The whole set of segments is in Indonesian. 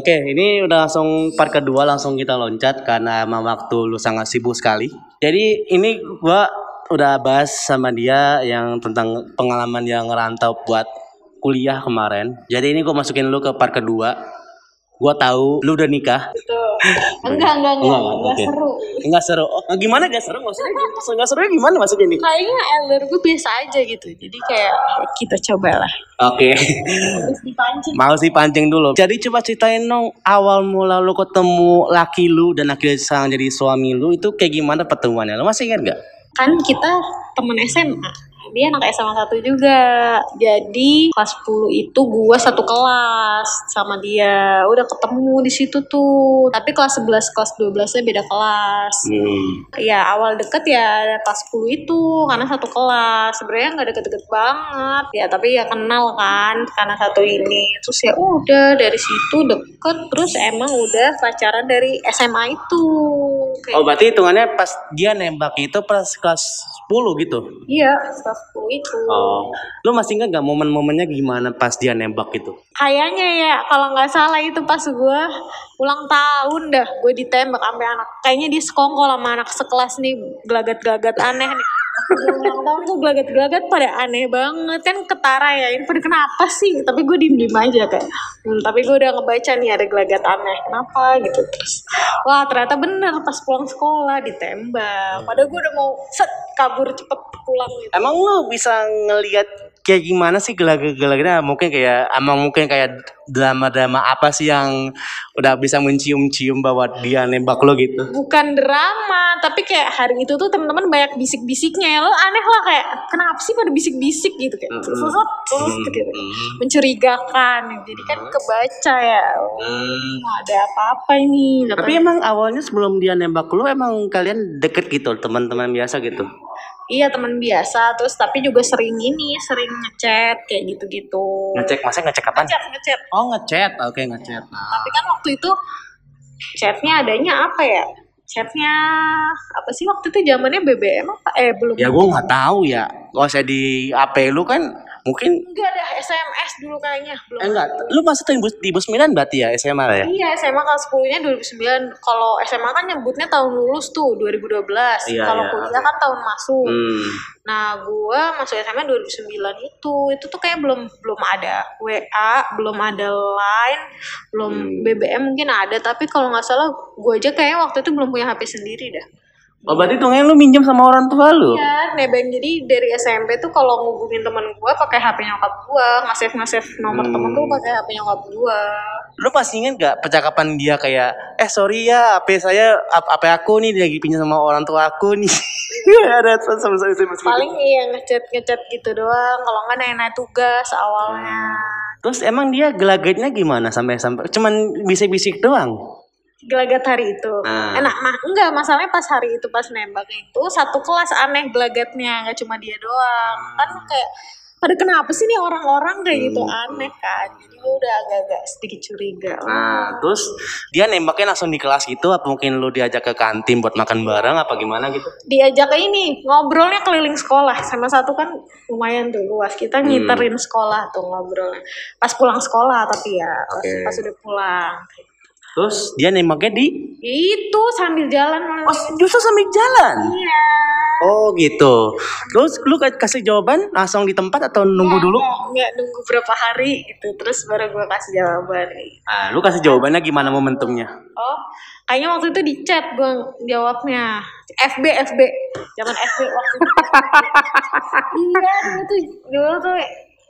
Oke, ini udah langsung part kedua langsung kita loncat karena emang waktu lu sangat sibuk sekali. Jadi ini gua udah bahas sama dia yang tentang pengalaman yang ngerantau buat kuliah kemarin. Jadi ini gua masukin lu ke part kedua. Gua tahu lu udah nikah. Tuh. Enggak, enggak, enggak, Enggak, enggak, oke. seru. Enggak seru. Oh, gimana gak seru? Maksudnya enggak seru gimana maksudnya nih? Kayaknya elder gue biasa aja gitu. Jadi kayak kita cobalah. Oke. Dipancing. Mau sih pancing dulu. Jadi coba ceritain dong awal mula lu ketemu laki lu dan akhirnya sekarang jadi suami lu itu kayak gimana pertemuannya? Lu masih ingat gak? Kan kita temen SMA. Dia anak SMA satu juga. Jadi kelas 10 itu gua satu kelas sama dia. Udah ketemu di situ tuh. Tapi kelas 11 kelas 12-nya beda kelas. Hmm. ya awal deket ya kelas 10 itu karena satu kelas sebenarnya nggak deket-deket banget ya tapi ya kenal kan karena satu ini terus ya udah dari situ deket terus emang udah pacaran dari SMA itu Kayak- Oh berarti hitungannya pas dia nembak itu pas kelas 10 gitu? iya kelas 10 itu Oh. Lu masih ingat gak momen-momennya gimana pas dia nembak itu? kayaknya ya kalau nggak salah itu pas gue ulang tahun dah gue ditembak sampai anak kayaknya dia sekongkol sama anak sekelas nih gelagat-gelagat aneh nih tahun tuh gelagat-gelagat pada aneh banget. Kan ketara ya ini pada kenapa sih? Tapi gue diem diem aja kayak hmm, tapi gue udah ngebaca nih ada gelagat aneh kenapa? Gitu. Terus wah ternyata bener pas pulang sekolah ditembak. Padahal gue udah mau set kabur cepet pulang gitu. Emang lu bisa ngelihat kayak gimana sih gelagat-gelagatnya? Mungkin kayak emang mungkin kayak drama-drama apa sih yang udah bisa mencium-cium bahwa dia nembak lo gitu? bukan drama tapi kayak hari itu tuh teman-teman banyak bisik-bisiknya. Ya lo aneh lah kayak kenapa sih pada bisik-bisik gitu? Kayak terus terus gitu. Mencurigakan. Jadi kan kebaca ya. Hmm. oh, ada apa-apa ini Tapi emang awalnya sebelum dia nembak lu emang kalian deket gitu teman-teman biasa gitu. Iya teman biasa terus tapi juga sering ini sering ngechat kayak gitu-gitu Ngecek masa ngecek kapan? ngechat ngechat Oh ngechat, oke ngechat. Nah. tapi kan waktu itu chatnya adanya apa ya chatnya apa sih waktu itu zamannya BBM apa eh belum Ya gue nggak tahu ya. Gak usah di AP lu kan mungkin enggak ada SMS dulu kayaknya belum eh enggak. Lu masuk di bus di bus 9 berarti ya SMA ya? Iya, SMA kelas 10-nya 2009. Kalau SMA kan nyebutnya tahun lulus tuh 2012. Iya, Kalau iya. kuliah kan tahun masuk. Hmm. Nah, gua masuk SMA 2009 itu. Itu tuh kayak belum belum ada WA, belum ada Line, belum Hmm. BBM mungkin ada, tapi kalau nggak salah gua aja kayaknya waktu itu belum punya HP sendiri dah. Oh berarti tuh lu minjem sama orang tua lu? Iya, nebeng jadi dari SMP tuh kalau ngubungin teman gua pakai HP nyokap gua, nge-save nge-save nomor Hmm. temen tuh pakai HP nyokap gua. Lu pasti inget gak percakapan dia kayak eh sorry ya HP saya HP aku nih lagi pinjam sama orang tua aku nih. Ada sama sama sama sama- paling iya ngechat ngechat gitu doang kalau nggak nanya tugas awalnya Terus emang dia gelagatnya gimana sampai sampai cuman bisik-bisik doang? Gelagat hari itu. Ah. enak mah enggak masalahnya pas hari itu pas nembak itu satu kelas aneh gelagatnya nggak cuma dia doang. Kan kayak pada kenapa sih nih orang-orang kayak gitu aneh kan? Jadi gue udah agak-agak sedikit curiga Nah, terus dia nembaknya langsung di kelas gitu apa mungkin lu diajak ke kantin buat makan bareng apa gimana gitu? diajak ke ini ngobrolnya keliling sekolah. Sama satu kan lumayan tuh luas kita ngiterin sekolah tuh ngobrolnya. Pas pulang sekolah tapi ya pas, Oke. pas udah pulang Terus dia nembaknya di Itu sambil jalan. Oh, justru sambil jalan. Iya. Oh gitu. Terus lu ka- kasih jawaban langsung di tempat atau nunggu dulu? Nggak nunggu berapa hari gitu. Terus baru gue kasih jawaban. Ah, lu kasih jawabannya gimana momentumnya? Oh, kayaknya waktu itu di chat gue jawabnya. FB, FB. Zaman FB waktu itu. iya, dulu tuh, dulu tuh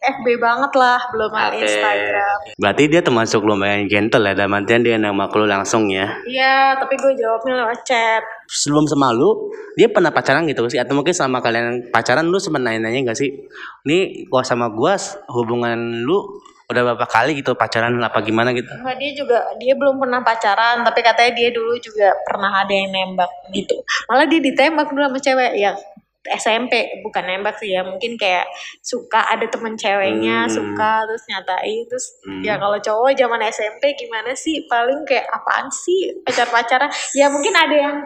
FB banget lah. Belum ada. Instagram. Berarti dia termasuk lumayan gentle ya, dalam artian dia nembak lu langsung ya. Iya, tapi gue jawabnya lewat chat. Sebelum sama lu, dia pernah pacaran gitu sih? Atau mungkin sama kalian pacaran lu sempet nanya-nanya gak sih? Nih, gua sama gua hubungan lu udah berapa kali gitu pacaran apa gimana gitu? Enggak, dia juga dia belum pernah pacaran, tapi katanya dia dulu juga pernah ada yang nembak gitu. Malah dia ditembak dulu sama cewek ya SMP, bukan nembak sih ya, mungkin kayak suka ada temen ceweknya, Hmm. suka terus nyatain terus Hmm. ya kalau cowok zaman SMP gimana sih? Paling kayak apaan sih pacar-pacaran? Ya mungkin ada yang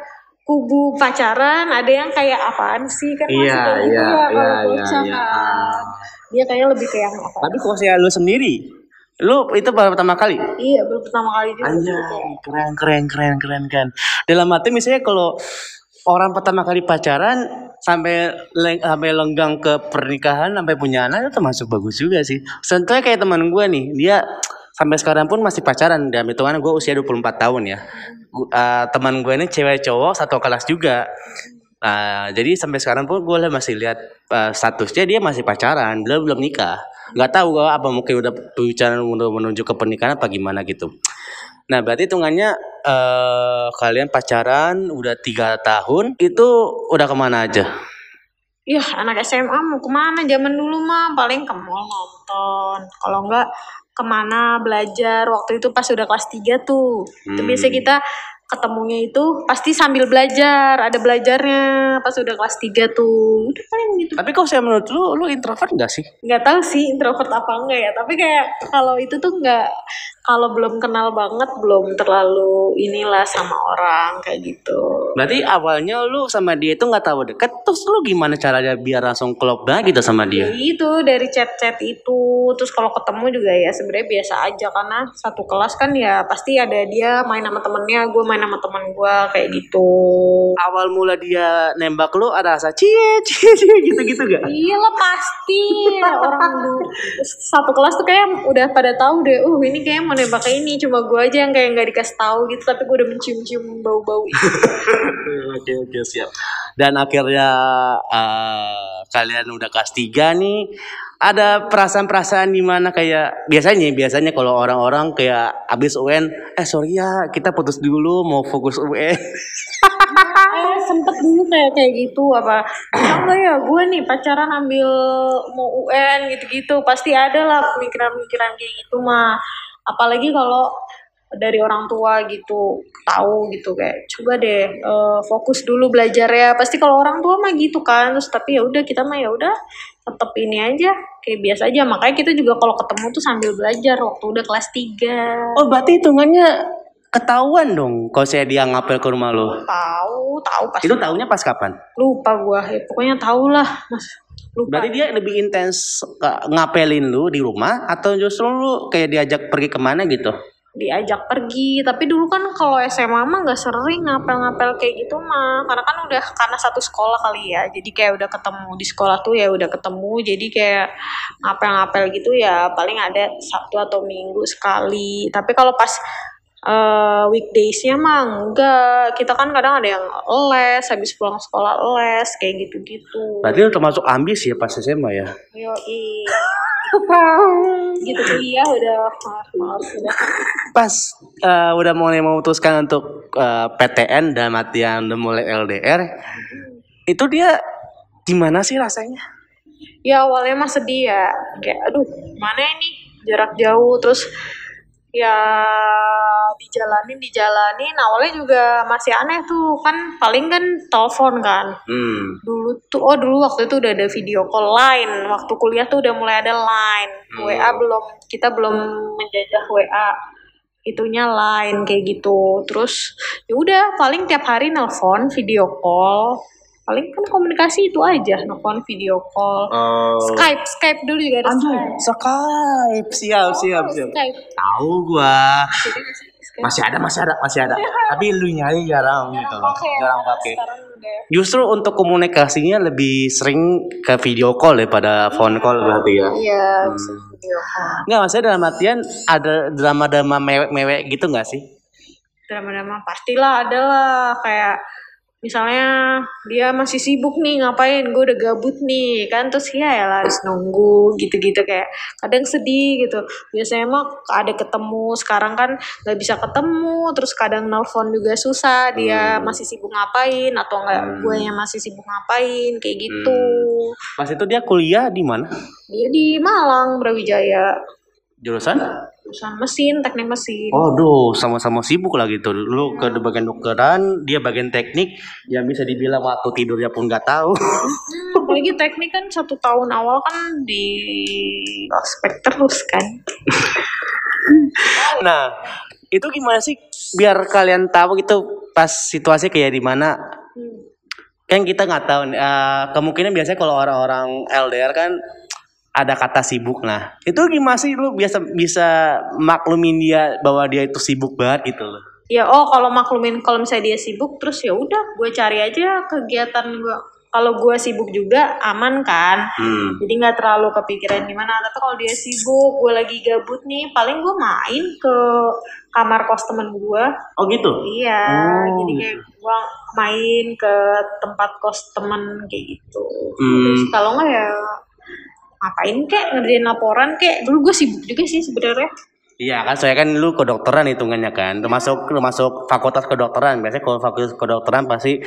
kubu pacaran, ada yang kayak apaan sih kan masih Iya, kayak gitu iya, ya kalau iya, bocah iya, iya. kan. Dia kayaknya lebih kayak yang apa? Tapi kalau saya lu sendiri, Lu itu baru pertama kali? Iya, baru pertama kali juga. Anjay, keren keren keren keren kan. Dalam arti misalnya kalau orang pertama kali pacaran sampai leng, sampai lenggang ke pernikahan sampai punya anak itu termasuk bagus juga sih. Contohnya kayak teman gue nih, dia sampai sekarang pun masih pacaran dan hitungan gue usia 24 tahun ya. Eh, teman gue ini cewek cowok satu kelas juga. Nah, jadi sampai sekarang pun gue masih lihat eh, statusnya dia masih pacaran, belum belum nikah. Nggak tahu gue apa mungkin udah bicara menuju ke pernikahan apa gimana gitu. Nah, berarti hitungannya eh kalian pacaran udah tiga tahun itu udah ke mana aja? Iya, anak SMA mau ke mana? Zaman dulu mah paling ke mall nonton. Kalau enggak ke mana belajar. Waktu itu pas udah kelas 3 tuh. Itu Hmm. biasa kita ketemunya itu pasti sambil belajar. Ada belajarnya pas udah kelas 3 tuh. Udah paling gitu. Tapi kok saya menurut lu, lu introvert gak sih? Nggak tahu sih introvert apa enggak ya. Tapi kayak kalau itu tuh enggak kalau belum kenal banget belum terlalu inilah sama orang kayak gitu. Berarti awalnya lu sama dia itu nggak tahu deket, terus lu gimana caranya biar langsung klop banget gitu sama dia? Itu dari chat-chat itu terus kalau ketemu juga ya sebenarnya biasa aja karena satu kelas kan ya pasti ada dia main sama temennya gue main sama temen gue kayak gitu Awal mula dia nembak lu ada rasa cie cie cie gitu-gitu gak? iya lah pasti orang dulu satu kelas tuh kayak udah pada tahu deh uh ini kayak mau nembak ini cuma gue aja yang kayak nggak dikasih tahu gitu tapi gue udah mencium-cium bau-bau itu Oke oke siap. Dan akhirnya eh, kalian udah kelas 3 nih. Ada perasaan-perasaan di mana kayak biasanya biasanya kalau orang-orang kayak abis UN, eh sorry ya kita putus dulu mau fokus UN. eh sempet dulu kayak kayak gitu apa bisa nggak ya gue nih pacaran ambil mau UN gitu-gitu pasti ada lah pemikiran-pemikiran kayak gitu mah apalagi kalau dari orang tua gitu tahu gitu kayak coba deh eh, fokus dulu belajar ya. Pasti kalau orang tua mah gitu kan terus tapi ya udah kita mah ya udah tetep ini aja kayak biasa aja. Makanya kita juga kalau ketemu tuh sambil belajar waktu udah kelas 3 Oh berarti hitungannya ketahuan dong kalau saya dia ngapel ke rumah lo. tahu tahu pasti. Itu tahunya pas kapan? lupa gua ya pokoknya tau lah mas lupa Berarti dia lebih intens ngapelin lu di rumah atau justru lu kayak diajak pergi ke mana gitu? diajak pergi. Tapi dulu kan kalau SMA mah nggak sering ngapel-ngapel kayak gitu mah. Karena kan udah karena satu sekolah kali ya. Jadi kayak udah ketemu di sekolah tuh ya udah ketemu. Jadi kayak ngapel-ngapel gitu ya paling ada Sabtu atau Minggu sekali. Tapi kalau pas eh, weekdaysnya mah enggak. Kita kan kadang ada yang les habis pulang sekolah les kayak gitu-gitu. Berarti lu termasuk ambis ya pas SMA ya? yo gitu kuliah udah udah Pas uh, udah mulai memutuskan untuk uh, PTN dan matian udah mulai LDR, itu dia gimana sih rasanya? ya awalnya mah sedih ya. Kayak aduh mana ini? Jarak jauh. Terus ya dijalanin dijalanin. Awalnya juga masih aneh tuh. Kan paling kan telepon kan. Hmm. dulu tuh oh dulu waktu itu udah ada video call line. Waktu kuliah tuh udah mulai ada line. Hmm. WA belum kita belum menjajah WA itunya line kayak gitu. Terus ya udah paling tiap hari nelpon video call paling kan komunikasi itu aja nelpon video call Oh. Skype Skype dulu juga ada Anjay, Skype Skype. Siap, siap, siap. Skype Tahu gua. Nggak? Masih ada, masih ada, masih ada. Tapi lu nyari jarang gitu loh. pakai ya, Jarang pakai. sekarang udah Justru untuk komunikasinya lebih sering ke video call daripada phone call berarti ya. iya bisa video call Enggak, maksudnya dalam artian ada drama-drama mewek-mewek gitu nggak sih? drama-drama pastilah ada lah kayak misalnya dia masih sibuk nih ngapain? Gue udah gabut nih kan? Terus ya ya harus nunggu gitu-gitu kayak kadang sedih gitu. Biasanya mah ada ketemu sekarang kan nggak bisa ketemu terus kadang nelfon juga susah dia Hmm. masih sibuk ngapain? Atau enggak Hmm. gue yang masih sibuk ngapain? Kayak gitu. Pas itu dia kuliah di mana? dia di Malang Brawijaya Jurusan? jurusan mesin teknik mesin Oh, duh, sama-sama sibuk lah gitu. Lu ke bagian dokteran, dia bagian teknik, yang bisa dibilang waktu tidurnya pun nggak tahu. Hmm, apalagi teknik kan satu tahun awal kan di ospek terus kan. Nah, itu gimana sih biar kalian tahu gitu pas situasi kayak di mana Hmm. kan kita nggak tahu eh, kemungkinan biasanya kalau orang-orang LDR kan ada kata sibuk. Nah itu gimana sih? Lu biasa bisa maklumin dia bahwa dia itu sibuk banget gitu loh. Ya oh kalau maklumin kalau misalnya dia sibuk terus ya udah gue cari aja kegiatan gue kalau gue sibuk juga aman kan? Hmm. jadi nggak terlalu kepikiran gimana. Tapi kalau dia sibuk gue lagi gabut nih paling gue main ke kamar kos temen gue oh gitu? Iya Oh, jadi kayak gue main ke tempat kos temen kayak gitu. Hmm. terus kalau nggak ya ngapain kek ngerjain laporan kek? Dulu gue sibuk juga sih sebenarnya. Iya kan, soalnya kan lu kedokteran hitungannya kan, termasuk termasuk fakultas kedokteran. Biasanya kalau fakultas kedokteran pasti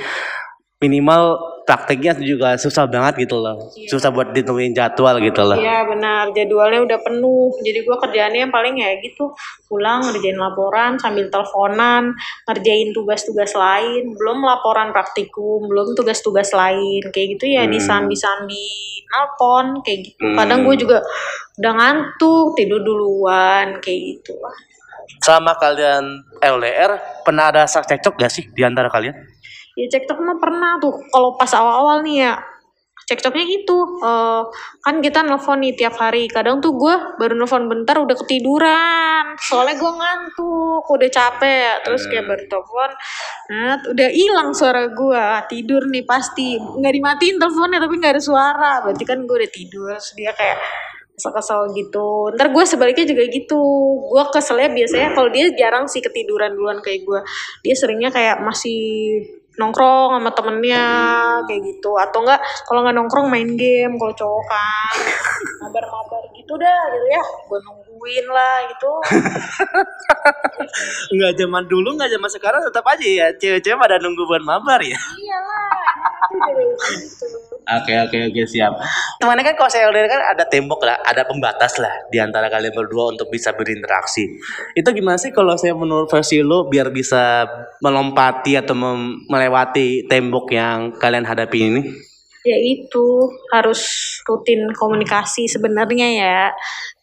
minimal prakteknya juga susah banget gitu loh, susah buat ditentuin jadwal gitu loh. Iya benar. Jadwalnya udah penuh. Jadi gue kerjaannya yang paling ya gitu. Pulang ngerjain laporan sambil teleponan ngerjain tugas-tugas lain. Belum laporan praktikum belum tugas-tugas lain. Kayak gitu ya Hmm. disambi-sambi nelpon kayak gitu. Hmm. kadang gue juga udah ngantuk tidur duluan kayak gitu. Lah Sama kalian LDR pernah ada cekcok gak sih di antara kalian? Ya cekcok mah pernah tuh. Kalau pas awal-awal nih ya cekcoknya gitu. Eh, kan kita nelfon nih tiap hari. Kadang tuh gue baru nelfon bentar udah ketiduran. Soalnya gue ngantuk udah capek. Terus kayak baru telepon nah udah hilang suara gue tidur nih pasti. Nggak dimatiin teleponnya tapi nggak ada suara. Berarti kan gue udah tidur. Terus dia kayak kesel-kesel gitu. Ntar gue sebaliknya juga gitu. Gue keselnya biasanya kalau dia jarang sih ketiduran duluan kayak gue dia seringnya kayak masih nongkrong sama temennya kayak gitu. Atau enggak kalau nggak nongkrong main game kalau cowok kan. Mabar-mabar gitu dah gitu ya. Gue nungguin lah gitu. Enggak zaman dulu, enggak zaman sekarang tetap aja ya cewek-cewek pada nunggu buat mabar ya. iyalah emang itu dari gitu Oke oke oke siap. Temannya kan kalau saya LDR kan ada tembok lah, ada pembatas lah di antara kalian berdua untuk bisa berinteraksi. Itu gimana sih kalau saya menurut versi lo biar bisa melompati atau mem- melewati tembok yang kalian hadapi ini? ya itu harus rutin komunikasi sebenarnya ya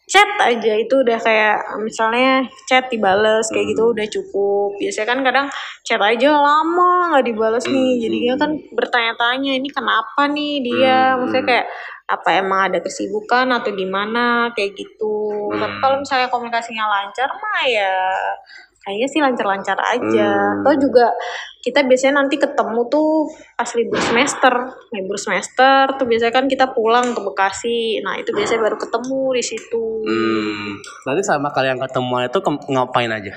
chat aja itu udah kayak misalnya chat dibales kayak gitu udah cukup. Biasanya kan kadang chat aja lama nggak dibales nih. Jadinya kan bertanya-tanya ini kenapa nih dia? Hmm. maksudnya kayak apa emang ada kesibukan atau gimana? Kayak gitu. Tapi kalau misalnya komunikasinya lancar mah ya kayaknya sih lancar-lancar aja Hmm. atau juga kita biasanya nanti ketemu tuh pas libur semester libur semester tuh biasanya kan kita pulang ke Bekasi nah itu biasanya baru ketemu di situ Hmm. Berarti sama kalian ketemuan itu ke- ngapain aja?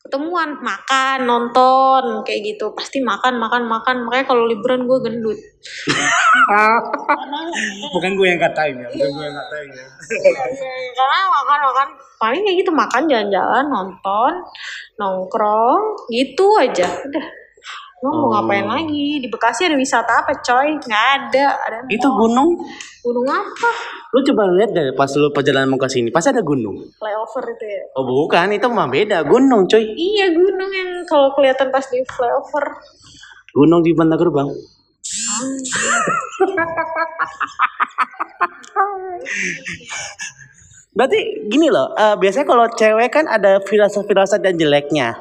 Ketemuan makan nonton kayak gitu. Pasti makan makan makan. Makanya kalau liburan gue gendut. Bukan gue yang katain ya, bukan gue yang katain ya. karena makan makan. Paling kayak gitu makan jalan-jalan nonton nongkrong gitu aja. Udah lo mau Oh. ngapain lagi di Bekasi ada wisata apa coy nggak ada ada Itu gunung. gunung apa Lu coba lihat deh pas lu perjalanan mau ke sini, pasti ada gunung. flyover itu ya Oh bukan, itu mah beda. Gunung coy. iya gunung yang kalau kelihatan pas di flyover Gunung di Bandar Gerbang. Berarti gini loh, eh, biasanya kalau cewek kan ada firasat-firasat dan jeleknya.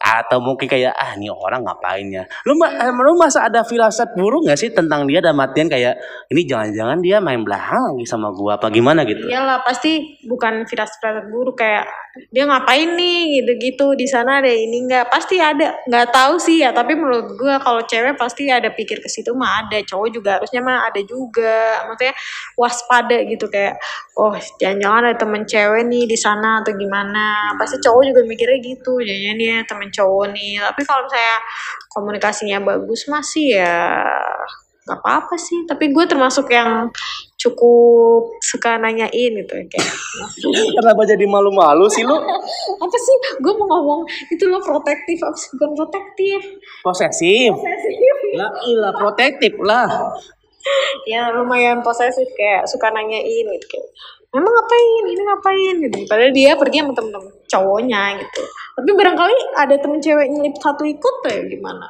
Atau mungkin kayak, ah ini orang ngapain ya. Lu, eh, lu masa ada firasat buruk gak sih tentang dia dan matian kayak, ini jangan-jangan dia main belakang lagi sama gua apa gimana gitu. iyalah pasti bukan firasat buruk kayak dia ngapain nih gitu-gitu di sana ada ini nggak pasti ada nggak tahu sih ya tapi menurut gua kalau cewek pasti ada pikir ke situ mah ada cowok juga harusnya mah ada juga maksudnya waspada gitu kayak oh jangan-jangan ada temen cewek nih di sana atau gimana pasti cowok juga mikirnya gitu jangan dia temen cowok nih tapi kalau saya komunikasinya bagus masih ya nggak apa-apa sih tapi gue termasuk yang cukup suka nanyain gitu kayak Kenapa jadi malu-malu sih lu? apa sih gue mau ngomong itu lo protektif apa sih bukan protektif Posesif. posesif Lah ilah protektif lah. ya lumayan posesif kayak suka nanyain gitu kayak emang ngapain ini ngapain gitu padahal dia pergi sama temen-temen cowoknya gitu tapi barangkali ada temen cewek nyelip satu ikut ya gimana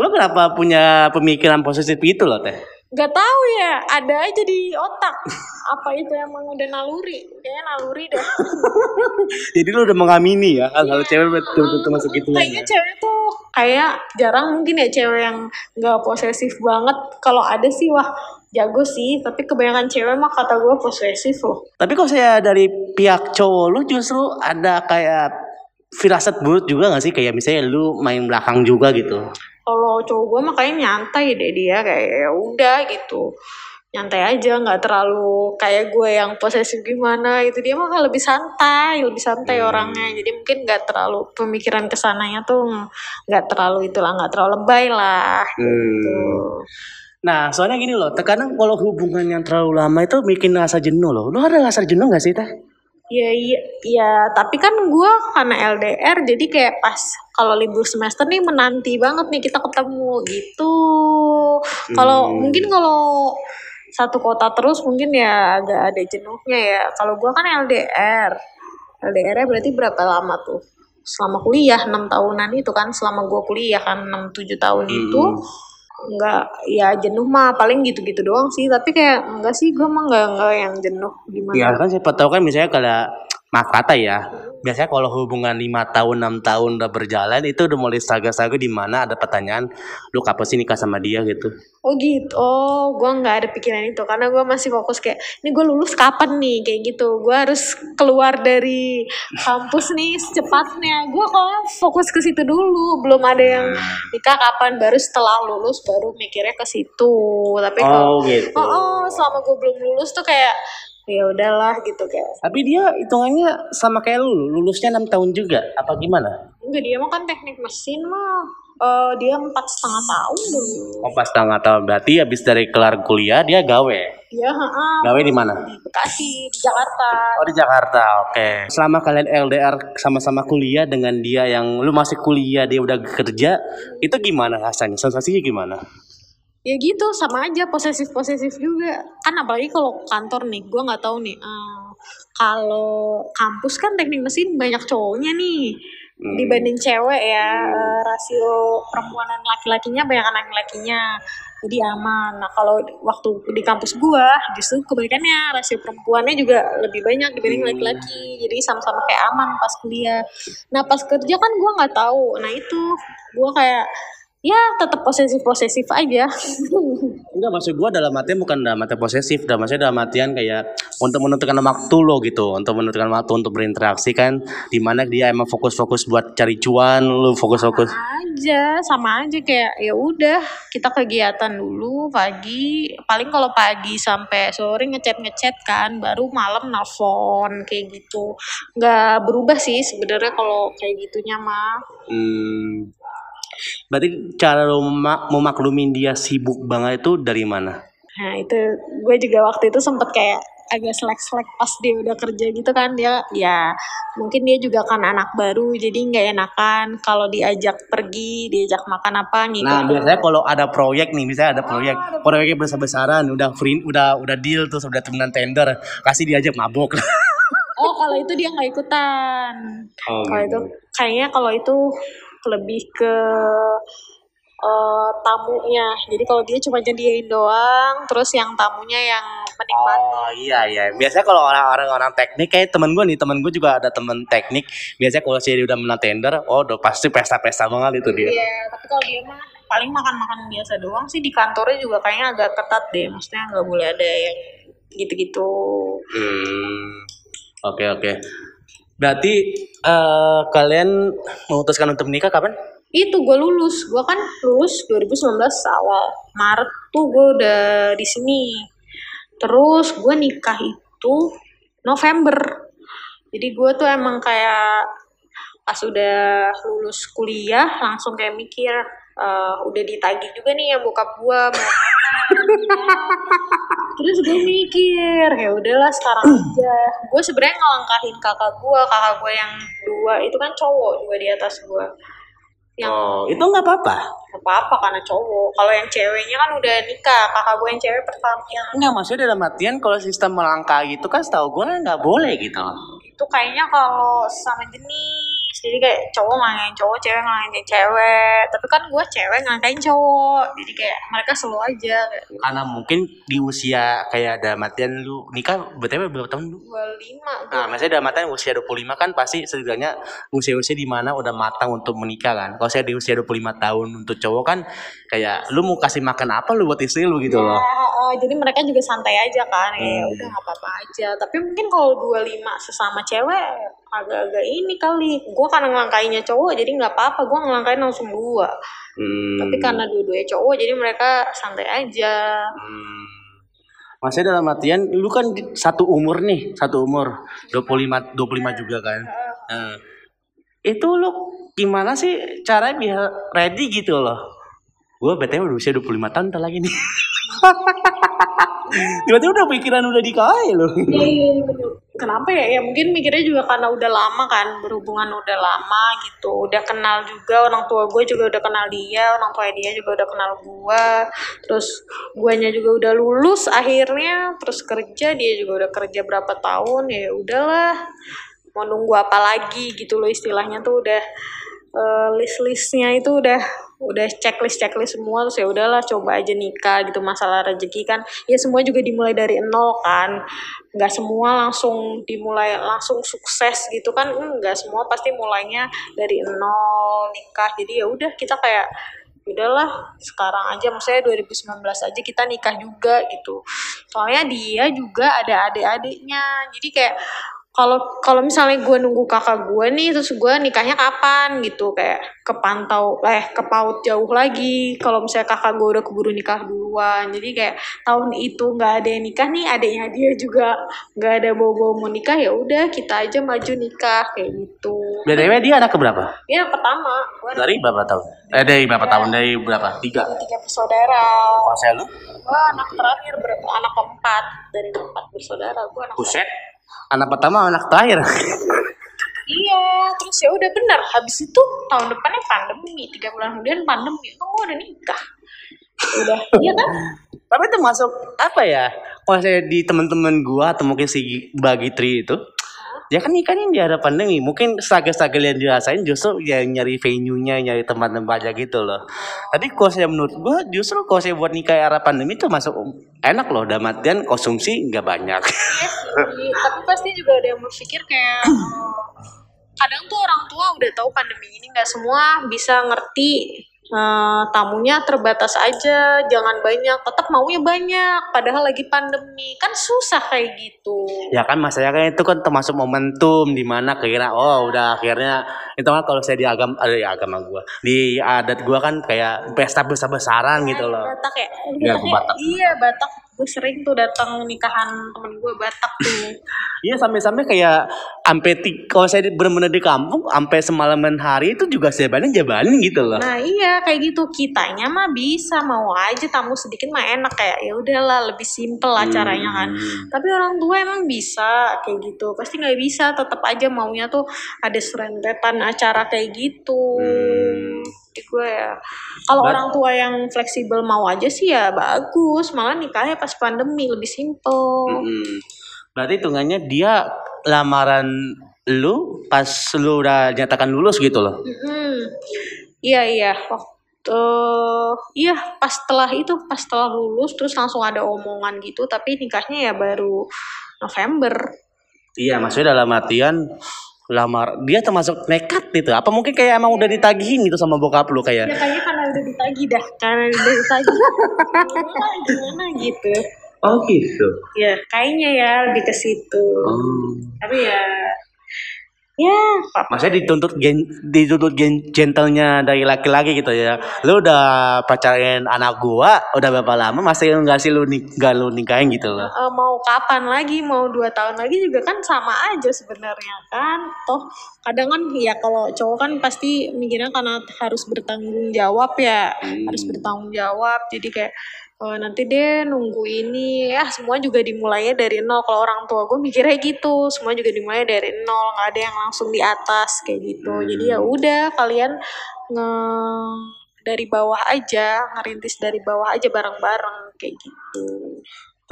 Lu kenapa punya pemikiran posesif itu loh teh? Gak tahu ya, ada aja di otak. Apa itu emang udah naluri? Kayaknya naluri deh. Jadi lu udah mengamini ya hal-hal cewek betul-betul masuk itu Kayaknya cewek tuh kayak jarang mungkin ya cewek yang gak posesif banget. Kalau ada sih wah jago sih tapi kebanyakan cewek mah kata gue posesif loh Tapi kalau saya dari pihak cowok lu justru ada kayak firasat buruk juga gak sih? Kayak misalnya lu main belakang juga gitu. kalau cowok gue mah kayaknya nyantai deh dia kayak ya udah gitu nyantai aja nggak terlalu kayak gue yang posesif gimana itu dia mah lebih santai lebih santai Hmm. orangnya jadi mungkin nggak terlalu pemikiran ke sananya tuh nggak terlalu itulah nggak terlalu lebay lah gitu. Nah, soalnya gini loh, terkadang kalau hubungan yang terlalu lama itu bikin rasa jenuh loh. Lu ada rasa jenuh gak sih, Teh? Ya iya, ya tapi kan gue karena LDR jadi kayak pas kalau libur semester nih menanti banget nih kita ketemu gitu. Kalau Hmm. mungkin kalau satu kota terus mungkin ya agak ada jenuhnya ya. Kalau gue kan LDR, LDR-nya berarti berapa lama tuh? Selama kuliah 6 tahunan itu kan selama gue kuliah kan 6 7 tahun itu enggak ya jenuh mah paling gitu-gitu doang sih. Tapi kayak enggak sih gue mah enggak enggak yang jenuh. Gimana? Ya kan siapa tahu kan misalnya kalau maaf kata ya, biasanya kalau hubungan lima tahun, enam tahun udah berjalan itu udah mulai saga-saga di mana ada pertanyaan, lu kapan sih nikah sama dia gitu. Oh gitu, oh gue nggak ada pikiran itu karena gue masih fokus kayak ini gue lulus kapan nih kayak gitu, gue harus keluar dari kampus nih secepatnya. Gue kalau fokus ke situ dulu, belum ada yang nikah kapan, baru setelah lulus baru mikirnya ke situ. Tapi kalau Oh gitu. oh, oh, selama gue belum lulus tuh kayak ya udahlah gitu kayak Tapi dia hitungannya sama kayak lu, lulusnya enam tahun juga, apa gimana? enggak dia mah kan teknik mesin mah eh, dia empat setengah tahun dulu Oh pas tengah tahun berarti habis dari kelar kuliah dia gawe. ya heeh, Gawe di mana? di Bekasi di Jakarta Oh di Jakarta, oke. Selama kalian LDR sama-sama kuliah dengan dia yang lu masih kuliah dia udah kerja, itu gimana rasanya? Sensasinya gimana? Ya gitu sama aja posesif posesif juga. Kan apalagi kalau kantor nih gue nggak tahu nih eh, kalau kampus kan teknik mesin banyak cowoknya nih. Hmm. dibanding cewek ya eh, rasio perempuan dan laki-lakinya banyak laki-lakinya jadi aman. Nah kalau waktu di kampus gua justru kebalikannya rasio perempuannya juga lebih banyak dibanding laki-laki. Jadi sama-sama kayak aman pas kuliah. Nah pas kerja kan gua nggak tahu. Nah itu gua kayak ya tetap posesif posesif aja. Enggak maksud gua dalam artian bukan dalam artian posesif, dalam maksudnya dalam artian kayak untuk menentukan waktu lo gitu, untuk menentukan waktu untuk berinteraksi kan, di mana dia emang fokus-fokus buat cari cuan, lu fokus-fokus. aja sama aja kayak ya udah kita kegiatan dulu pagi paling kalau pagi sampai sore ngechat ngechat kan baru malam nelfon kayak gitu. Nggak berubah sih sebenarnya kalau kayak gitunya mah. Hmm, berarti cara lo memak- memaklumin dia sibuk banget itu dari mana? nah itu gue juga waktu itu sempet kayak agak selek-selek pas dia udah kerja gitu kan dia ya mungkin dia juga kan anak baru jadi nggak enakan kalau diajak pergi diajak makan apa ngikut Nah biasanya kalau ada proyek nih, misalnya ada proyek, proyeknya besar-besaran, udah free, udah udah deal tuh, udah temenan tender, kasih diajak mabok. oh kalau itu dia nggak ikutan Oh, kalau itu kayaknya kalau itu lebih ke eh, tamunya jadi kalau dia cuma jadiin doang terus yang tamunya yang menikmati Oh iya iya. Biasanya kalau orang-orang orang teknik kayak temen gue nih, temen gue juga ada temen teknik. Biasanya kalau dia udah menang tender, oh udah pasti pesta-pesta banget itu dia. Iya, tapi kalau dia mah paling makan-makan biasa doang sih di kantornya juga kayaknya agak ketat deh maksudnya nggak boleh ada yang gitu-gitu Hmm. Oke oke. Berarti eh, kalian memutuskan untuk menikah kapan? itu gue lulus. Gue kan lulus 2019 awal Maret tuh gue udah di sini. Terus gue nikah itu November. Jadi gue tuh emang kayak pas udah lulus kuliah langsung kayak mikir eh, udah ditagih juga nih yang bokap gue mau terus gue mikir ya udahlah sekarang aja gue sebenarnya ngelangkahin kakak gue kakak gue yang dua itu kan cowok juga di atas gue yang Oh itu nggak apa-apa. Gak apa-apa karena cowok. Kalau yang ceweknya kan udah nikah. Kakak gue yang cewek pertama yang Enggak maksudnya dalam artian kalau sistem melangkah gitu kan setahu gue nggak boleh gitu. itu kayaknya kalau sama jenis. Jadi kayak cowok ngelangkain cowok, cewek ngelangkain cewek. Tapi kan gue cewek ngelangkain cowok. Jadi kayak mereka slow aja. Kayak Karena mungkin di usia kayak ada matian lu nikah berarti berapa tahun lu? 25 Nah, maksudnya dalam artian usia 25 kan pasti setidaknya usia-usia di mana udah matang untuk menikah kan. Kalau saya di usia 25 tahun untuk cowok kan kayak lu mau kasih makan apa lu buat istri lu gitu loh. Ya, jadi mereka juga santai aja kan ya Hmm. udah nggak apa-apa aja tapi mungkin kalau 25 sesama cewek agak-agak ini kali gue karena ngelangkainya cowok jadi nggak apa-apa gue ngelangkain langsung dua Hmm. tapi karena dua-duanya cowok jadi mereka santai aja Hmm. Maksudnya dalam artian lu kan satu umur nih, satu umur 25 25 juga kan. Nah, itu lu gimana sih cara biar ready gitu loh? Gue BTW udah usia 25 tahun ntar lagi nih. Tiba-tiba udah pikiran udah dikain loh. Iya, Kenapa ya? Ya mungkin mikirnya juga karena udah lama kan berhubungan udah lama gitu. Udah kenal juga orang tua gue juga udah kenal dia, orang tua dia juga udah kenal gue. Terus guanya juga udah lulus akhirnya, terus kerja dia juga udah kerja berapa tahun ya udahlah. Mau nunggu apa lagi gitu loh istilahnya tuh udah eh, list-listnya itu udah udah checklist checklist semua terus ya udahlah coba aja nikah gitu masalah rezeki kan. Ya semua juga dimulai dari nol kan. Nggak semua langsung dimulai langsung sukses gitu kan. Nggak semua pasti mulainya dari nol nikah. Jadi ya udah kita kayak udahlah sekarang aja. Maksudnya 2019 aja kita nikah juga gitu. Soalnya dia juga ada adik-adiknya. Jadi kayak kalau kalau misalnya gue nunggu kakak gue nih terus gue nikahnya kapan gitu kayak kepantau eh kepaut jauh lagi kalau misalnya kakak gue udah keburu nikah duluan jadi kayak tahun itu nggak ada yang nikah nih adiknya dia juga nggak ada bawa-bawa mau nikah ya udah kita aja maju nikah kayak gitu BTW dia anak keberapa? ya pertama gue Dari berapa tahun? Eh dari berapa tahun? Dari berapa? Tiga. tiga bersaudara Kalau saya lu? gue anak terakhir ber- anak keempat dari empat bersaudara gue anak Buset. Anak pertama, anak terakhir. Iya, terus ya udah benar. Habis itu tahun depannya pandemi, tiga bulan kemudian pandemi, gue udah nikah. Udah, iya kan? Tapi itu masuk apa ya? Kalau saya di teman-teman gua atau mungkin si bagi tri itu, ya kan nikahnya di ada pandemi. Mungkin struggle-struggle yang dirasain justru ya nyari venue-nya, nyari tempat-tempatnya gitu loh. Tapi kalau saya menurut gua justru kalau saya buat nikah era pandemi itu masuk enak loh. Dalam artian konsumsi nggak banyak. Iya sih, tapi pasti juga ada yang berpikir kayak eh, kadang tuh orang tua udah tahu pandemi ini nggak semua bisa ngerti eh, tamunya terbatas aja, jangan banyak, tetap maunya banyak, padahal lagi pandemi kan susah kayak gitu. ya kan masalahnya kan itu kan termasuk momentum di mana kira oh udah akhirnya itu kan kalau saya di agama ada di agama gua di adat gua kan kayak pesta besar besaran gitu loh Batak ya? Iya, Batak. Iya, Batak. Gue sering tuh datang nikahan temen gue Batak tuh. Iya sampai-sampai kayak sampai kalau saya bener-bener di kampung sampai semalaman hari itu juga saya jabanin jabanin gitu loh. Nah iya kayak gitu kitanya mah bisa mau aja tamu sedikit mah enak kayak ya udahlah lebih simpel acaranya kan. Hmm. Tapi orang tua emang bisa kayak gitu. Pasti nggak bisa tetap aja maunya tuh ada serentetan acara kayak gitu. Hmm. Jadi gue ya kalau orang tua yang fleksibel mau aja sih ya bagus. Malah nikahnya pas pandemi lebih simpel. Mm-mm. Berarti hitungannya dia lamaran lu pas lu udah nyatakan lulus gitu loh. Mm-mm. Iya iya waktu iya pas setelah itu pas setelah lulus terus langsung ada omongan gitu tapi nikahnya ya baru November. Iya maksudnya dalam artian lamar dia termasuk nekat gitu. Apa mungkin kayak emang udah ditagihin gitu sama bokap lu kayak Ya kayaknya karena udah ditagi dah karena udah ditagi. gimana, gimana gitu. Oh gitu. Ya kayaknya ya lebih ke situ. Oh. Tapi ya ya Maksudnya dituntut gen, dituntut gen, gentlenya dari laki-laki gitu ya. Lu udah pacarin anak gua udah berapa lama masih nggak sih lu nik nggak lu nikahin gitu loh. Eh, mau kapan lagi mau dua tahun lagi juga kan sama aja sebenarnya kan toh kadang kan ya kalau cowok kan pasti mikirnya karena harus bertanggung jawab ya Hmm. harus bertanggung jawab jadi kayak eh, nanti deh nunggu ini. Ya semua juga dimulainya dari nol. Kalau orang tua gue mikirnya gitu. Semua juga dimulai dari nol. Nggak ada yang langsung di atas kayak gitu. Jadi ya udah kalian nge dari bawah aja ngerintis dari bawah aja bareng-bareng kayak gitu.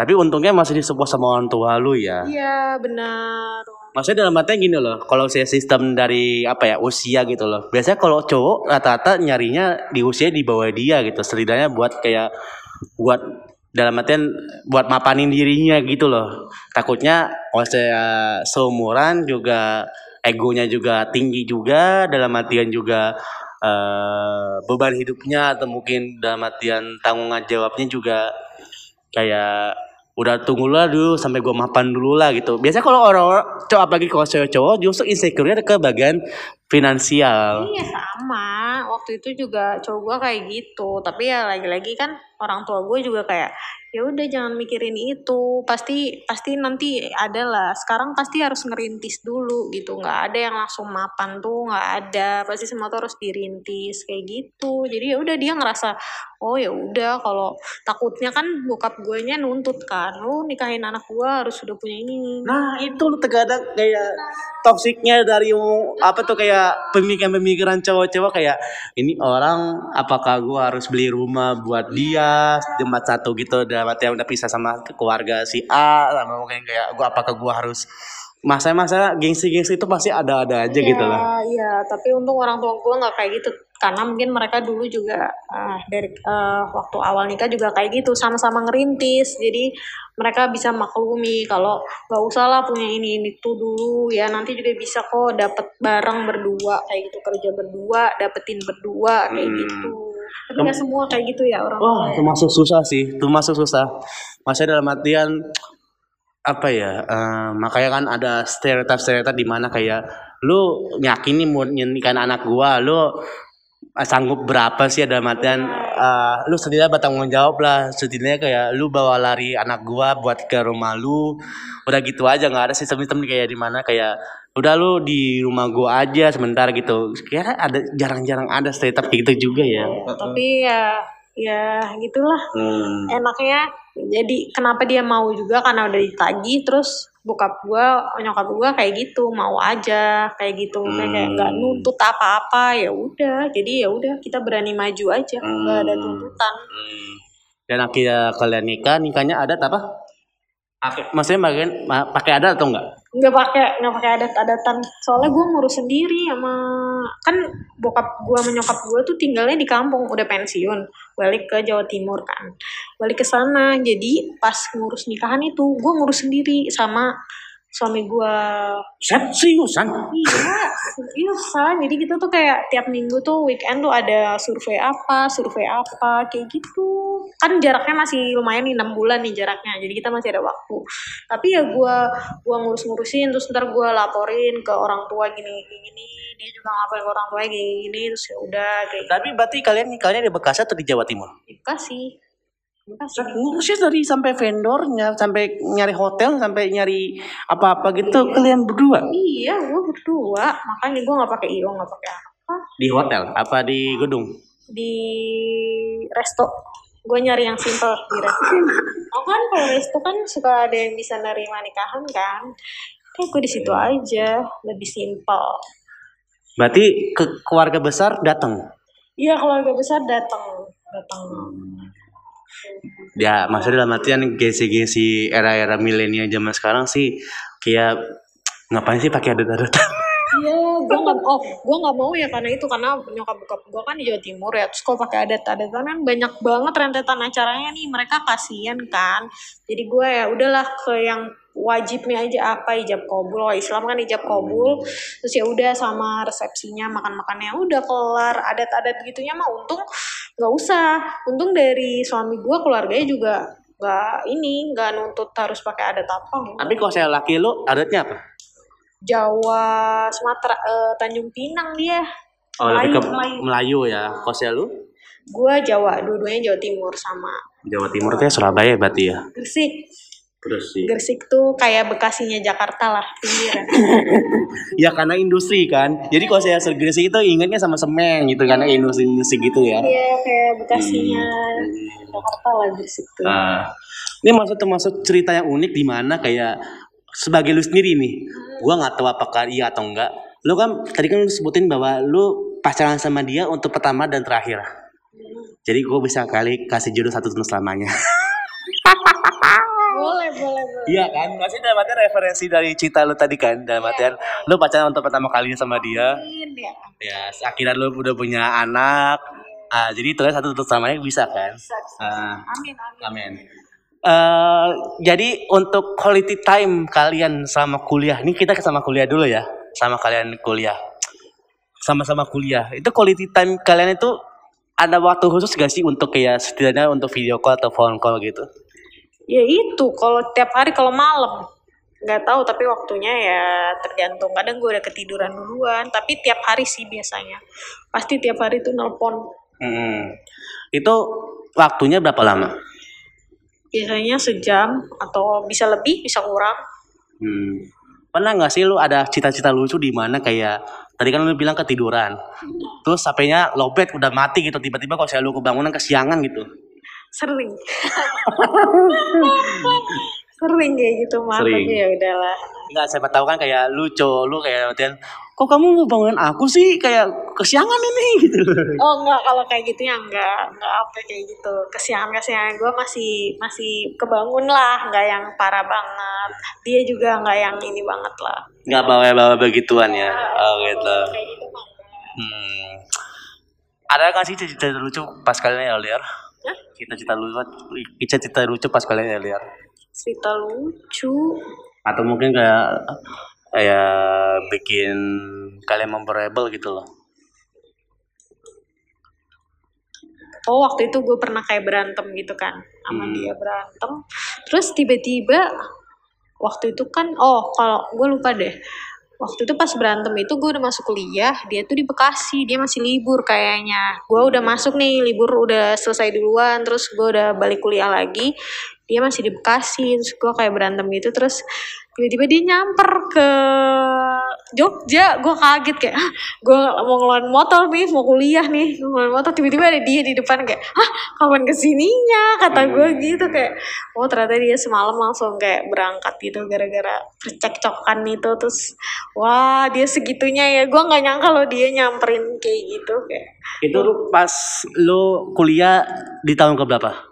Tapi untungnya masih disupport sama orang tua lu ya. Iya benar. Maksudnya dalam artinya gini loh, kalau saya sistem dari apa ya usia gitu loh. Biasanya kalau cowok rata-rata nyarinya di usia di bawah dia gitu, setidaknya buat kayak buat dalam artian buat mapanin dirinya gitu loh. Takutnya kalau saya seumuran juga egonya juga tinggi juga dalam artian juga eh, beban hidupnya atau mungkin dalam artian tanggung jawabnya juga kayak udah tunggu lah dulu sampai gua mapan dulu lah gitu. Biasanya kalau orang-orang cowok apalagi kalau cowok-cowok justru insecure-nya ke bagian finansial. Iya sama, waktu itu juga cowok gue kayak gitu. Tapi ya lagi-lagi kan orang tua gue juga kayak ya udah jangan mikirin itu. Pasti pasti nanti ada lah. Sekarang pasti harus ngerintis dulu gitu. Nggak ada yang langsung mapan tuh nggak ada. Pasti semua tuh harus dirintis kayak gitu. Jadi ya udah dia ngerasa oh ya udah kalau takutnya kan bokap gue nya nuntut kan. Lu nikahin anak gue harus sudah punya ini. Nah itu lu terkadang kayak toksiknya dari apa tuh kayak pemikiran-pemikiran cowok-cowok kayak ini orang apakah gua harus beli rumah buat dia jembat satu gitu dalam arti udah pisah sama keluarga si A sama mungkin kayak gua apakah gua harus masa-masa gengsi-gengsi itu pasti ada-ada aja gitu lah. Iya, tapi untung orang tua gue nggak kayak gitu karena mungkin mereka dulu juga uh, dari uh, waktu awal nikah juga kayak gitu sama-sama ngerintis jadi mereka bisa maklumi kalau nggak usah lah punya ini ini tuh dulu ya nanti juga bisa kok dapet bareng berdua kayak gitu kerja berdua dapetin berdua kayak Hmm. gitu tapi nggak semua kayak gitu ya orang Wah, itu masuk susah sih, itu masuk susah. Maksudnya dalam artian apa ya? eh, makanya kan ada stereotip-stereotip di mana kayak lu yakini mau nyanyikan anak gua, lu eh, sanggup berapa sih dalam artian eh, lu setidaknya bertanggung jawab lah setidaknya kayak lu bawa lari anak gua buat ke rumah lu udah gitu aja nggak ada sistem-sistem kayak di mana kayak udah lu di rumah gua aja sebentar gitu kira ada jarang-jarang ada stereotip kayak gitu juga ya tapi ya ya gitulah Hmm. enaknya jadi kenapa dia mau juga karena udah ditagi terus bokap gua nyokap gua kayak gitu mau aja kayak gitu kayak kayak nggak Hmm. nuntut apa-apa ya udah jadi ya udah kita berani maju aja nggak ada Hmm. tuntutan Hmm. Dan akhirnya kalian nikah, nikahnya adat apa? Ak- Maksudnya ma- pakai adat atau enggak? Nggak pakai nggak pakai adat-adatan. Soalnya gua ngurus sendiri sama kan bokap gua menyokap gua tuh tinggalnya di kampung udah pensiun. Balik ke Jawa Timur kan. Balik ke sana. Jadi pas ngurus nikahan itu gua ngurus sendiri sama suami gua Set seriusan? Iya, seriusan. Jadi kita tuh kayak tiap minggu tuh weekend tuh ada survei apa, survei apa, kayak gitu. Kan jaraknya masih lumayan nih 6 bulan nih jaraknya. Jadi kita masih ada waktu. Tapi ya gua gua ngurus-ngurusin terus ntar gua laporin ke orang tua gini gini. Dia juga ngapain ke orang tua gini gini terus ya udah kayak Tapi berarti kalian nikahnya di Bekasi atau di Jawa Timur? gitu sih. Bekasi. Ngurusnya dari sampai vendornya, sampai nyari hotel, sampai nyari apa-apa gitu. Kalian berdua? Iya, gua berdua. Makanya gua nggak pakai iyo, nggak pakai apa. di hotel? Apa di gedung? di resto. Gue nyari yang simple di resto. Oh kan kalau resto kan suka ada yang bisa nerima nikahan kan? Kayak gue di situ aja lebih simple. Berarti ke keluarga besar datang. iya keluarga besar datang datang Ya, maksudnya dalam artian gengsi-gengsi era-era milenial zaman sekarang sih kayak ngapain sih pakai adat-adat? iya gue nggak oh gue nggak mau ya karena itu karena nyokap bokap gue kan di Jawa Timur ya terus kalau pakai adat-adatan kan banyak banget rentetan acaranya nih mereka kasihan kan jadi gue ya udahlah ke yang wajibnya aja apa ijab kabul Kalau Islam kan ijab kabul terus ya udah sama resepsinya makan makannya udah kelar adat-adat gitunya mah untung nggak usah untung dari suami gue keluarganya juga nggak ini nggak nuntut harus pakai adat apa Tapi kalau saya laki lu adatnya apa? Jawa Sumatera eh, Tanjung Pinang dia Oh, lebih ke Melayu, Melayu. Melayu ya. Saya lu gue Jawa dua-duanya Jawa Timur sama Jawa Timur teh Surabaya berarti ya. Gresik Terus sih. Gresik tuh kayak Bekasinya Jakarta lah pinggiran Ya karena industri kan. Jadi kalau saya Gresik itu ingatnya sama semen gitu karena industri-industri gitu ya. iya kayak Bekasinya Hmm. Jakarta lah Gresik tuh Nah, ini maksud termasuk cerita yang unik di mana kayak sebagai lu sendiri nih, gua nggak tahu apakah iya atau enggak. Lu kan tadi kan lu sebutin bahwa lu pacaran sama dia untuk pertama dan terakhir. Jadi gua bisa kali kasih jodoh satu tahun selamanya. boleh Iya kan? Masih dalam artian referensi dari cerita lu tadi kan, dalam artian lu pacaran untuk pertama kalinya sama dia. Amin ya Ya, akhirnya lu udah punya anak. Ah, jadi terus satu tahun selamanya bisa kan? bisa, bisa. Ah. amin amin Amin. Eh, jadi untuk quality time kalian sama kuliah, ini kita sama kuliah dulu ya, sama kalian kuliah, sama-sama kuliah. Itu quality time kalian itu ada waktu khusus gak sih untuk kayak setidaknya untuk video call atau phone call gitu? Ya itu kalau tiap hari kalau malam nggak tahu tapi waktunya ya tergantung kadang gue udah ketiduran duluan tapi tiap hari sih biasanya pasti tiap hari tuh nelpon Hmm. Itu waktunya berapa lama? biasanya sejam atau bisa lebih bisa kurang Hmm. Pernah nggak sih lu ada cita-cita lucu di mana kayak tadi kan lu bilang ketiduran, terus HP-nya lowbat udah mati gitu tiba-tiba kalau saya lu kebangunan kesiangan gitu. Sering sering kayak gitu mah Sering. tapi ya udahlah Enggak siapa tahu kan kayak lucu, lu kayak latihan, kok kamu mau bangunin aku sih kayak kesiangan ini gitu. oh enggak kalau kayak gitu ya enggak enggak apa kayak gitu kesiangan kesiangan gue masih masih kebangun lah enggak yang parah banget dia juga enggak yang ini banget lah Nggak bawa-bawa begituan ya. Oh gitu. kayak gitu enggak. Hmm. Ada nggak sih cita-cita lucu pas kalian LDR? Cita-cita lucu, cita-cita lucu pas kalian LDR? cerita lucu. Atau mungkin kayak kayak bikin kalian memorable gitu loh. Oh waktu itu gue pernah kayak berantem gitu kan sama Hmm. dia berantem. Terus tiba-tiba waktu itu kan oh kalau gue lupa deh waktu itu pas berantem itu gue udah masuk kuliah dia tuh di Bekasi dia masih libur kayaknya. Gue udah masuk nih libur udah selesai duluan terus gue udah balik kuliah lagi. Dia masih di Bekasi terus gue kayak berantem gitu terus tiba-tiba dia nyamper ke Jogja. Gue kaget kayak ah gue mau ngeluarin motor nih mau kuliah nih. Ngeluarin motor tiba-tiba ada dia di depan kayak ah kapan ke sininya kata gue gitu kayak oh ternyata dia semalam langsung kayak berangkat gitu gara-gara percekcokan itu. Terus wah dia segitunya ya. Gue nggak nyangka lo dia nyamperin kayak gitu kayak. Itu lu pas lu kuliah di tahun ke berapa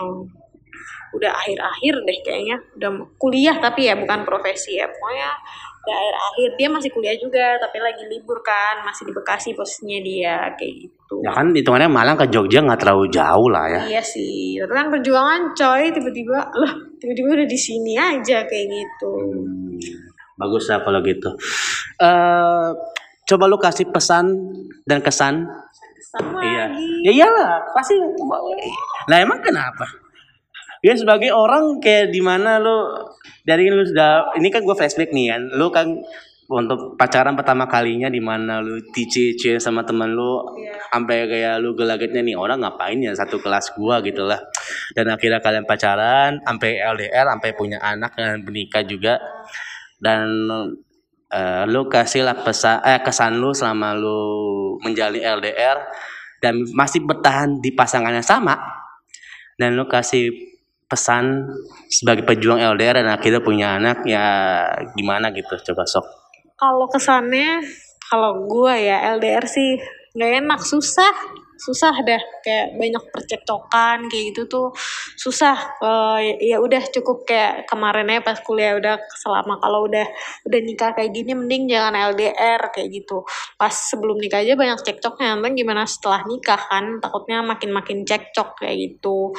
oh, udah akhir-akhir deh kayaknya. Udah kuliah tapi ya bukan profesi ya. Pokoknya udah akhir-akhir. Dia masih kuliah juga tapi lagi libur kan. Masih di Bekasi posisinya dia kayak gitu. Ya kan hitungannya Malang ke Jogja nggak terlalu jauh lah ya. Iya sih. Tapi kan perjuangan coy tiba-tiba lah tiba-tiba udah di sini aja kayak gitu. Hmm, bagus lah kalau gitu. Eh coba lu kasih pesan dan kesan. Sama iya. lagi. Ya iyalah pasti. Lah emang kenapa ya sebagai orang kayak di mana lu dari lu sudah ini kan gue flashback nih kan lu kan untuk pacaran pertama kalinya di mana lu TCC sama teman lu Iya. sampai kayak lu gelagatnya nih orang ngapain ya satu kelas gua gitu lah. Dan akhirnya kalian pacaran sampai LDR sampai punya anak dan menikah juga. Dan lu kasih lah pesan eh kesan lu selama lu menjalani LDR dan masih bertahan di pasangan yang sama. Dan lu kasih pesan sebagai pejuang LDR dan akhirnya punya anak ya gimana gitu? Coba sok. Kalau kesannya kalau gua ya LDR sih nggak enak susah. Susah dah kayak banyak percekcokan kayak gitu tuh susah. Eh, ya udah cukup kayak kemarin aja pas kuliah udah selama kalau udah udah nikah kayak gini mending jangan LDR kayak gitu. Pas sebelum nikah aja banyak cekcoknya nanti gimana setelah nikah kan takutnya makin makin cekcok kayak gitu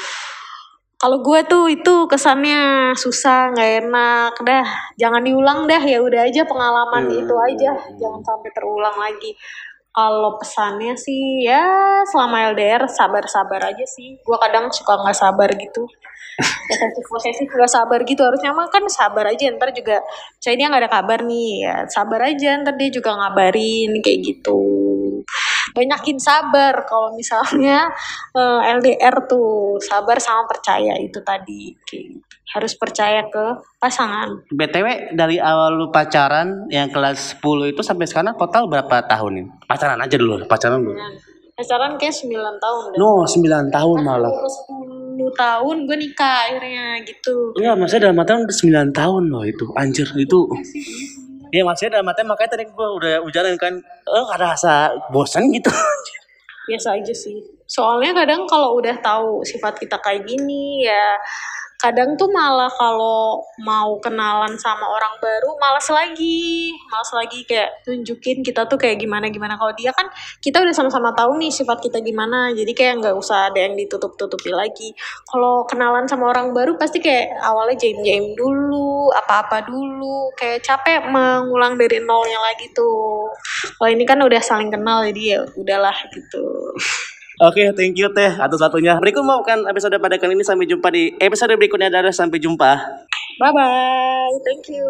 kalau gue tuh itu kesannya susah nggak enak. Dah jangan diulang dah ya udah aja pengalaman Hmm. itu aja. jangan sampai terulang lagi. Kalau pesannya sih ya selama LDR sabar-sabar aja sih. Gue kadang suka nggak sabar gitu posesif posesif gak sabar gitu harusnya mah kan sabar aja ntar juga saya ini nggak ada kabar nih ya sabar aja ntar dia juga ngabarin kayak gitu banyakin sabar kalau misalnya eh, uh, LDR tuh sabar sama percaya itu tadi kayak gitu. harus percaya ke pasangan. BTW dari awal lu pacaran yang kelas 10 itu sampai sekarang total berapa tahun nih? Pacaran aja dulu, pacaran dulu. Pacaran kayak 9 tahun. No, 9 tahun malah. 20 tahun gue nikah akhirnya gitu. Iya maksudnya dalam artian udah sembilan tahun loh itu anjir itu. Iya, iya, iya maksudnya dalam artian makanya tadi gue udah ujaran kan eh gak rasa bosan gitu. Biasa aja sih. Soalnya kadang kalau udah tahu sifat kita kayak gini ya kadang tuh malah kalau mau kenalan sama orang baru malas lagi. Malas lagi kayak tunjukin kita tuh kayak gimana gimana. Kalau dia kan kita udah sama-sama tahu nih sifat kita gimana jadi kayak nggak usah ada yang ditutup-tutupi lagi. Kalau kenalan sama orang baru pasti kayak awalnya jaim-jaim dulu apa-apa dulu kayak capek mengulang dari nolnya lagi tuh. Kalau ini kan udah saling kenal jadi ya udahlah gitu Oke, thank you teh atas waktunya. Berikut mau kan episode pada kali ini sampai jumpa di episode berikutnya. Dadah, sampai jumpa. Bye bye. Thank you.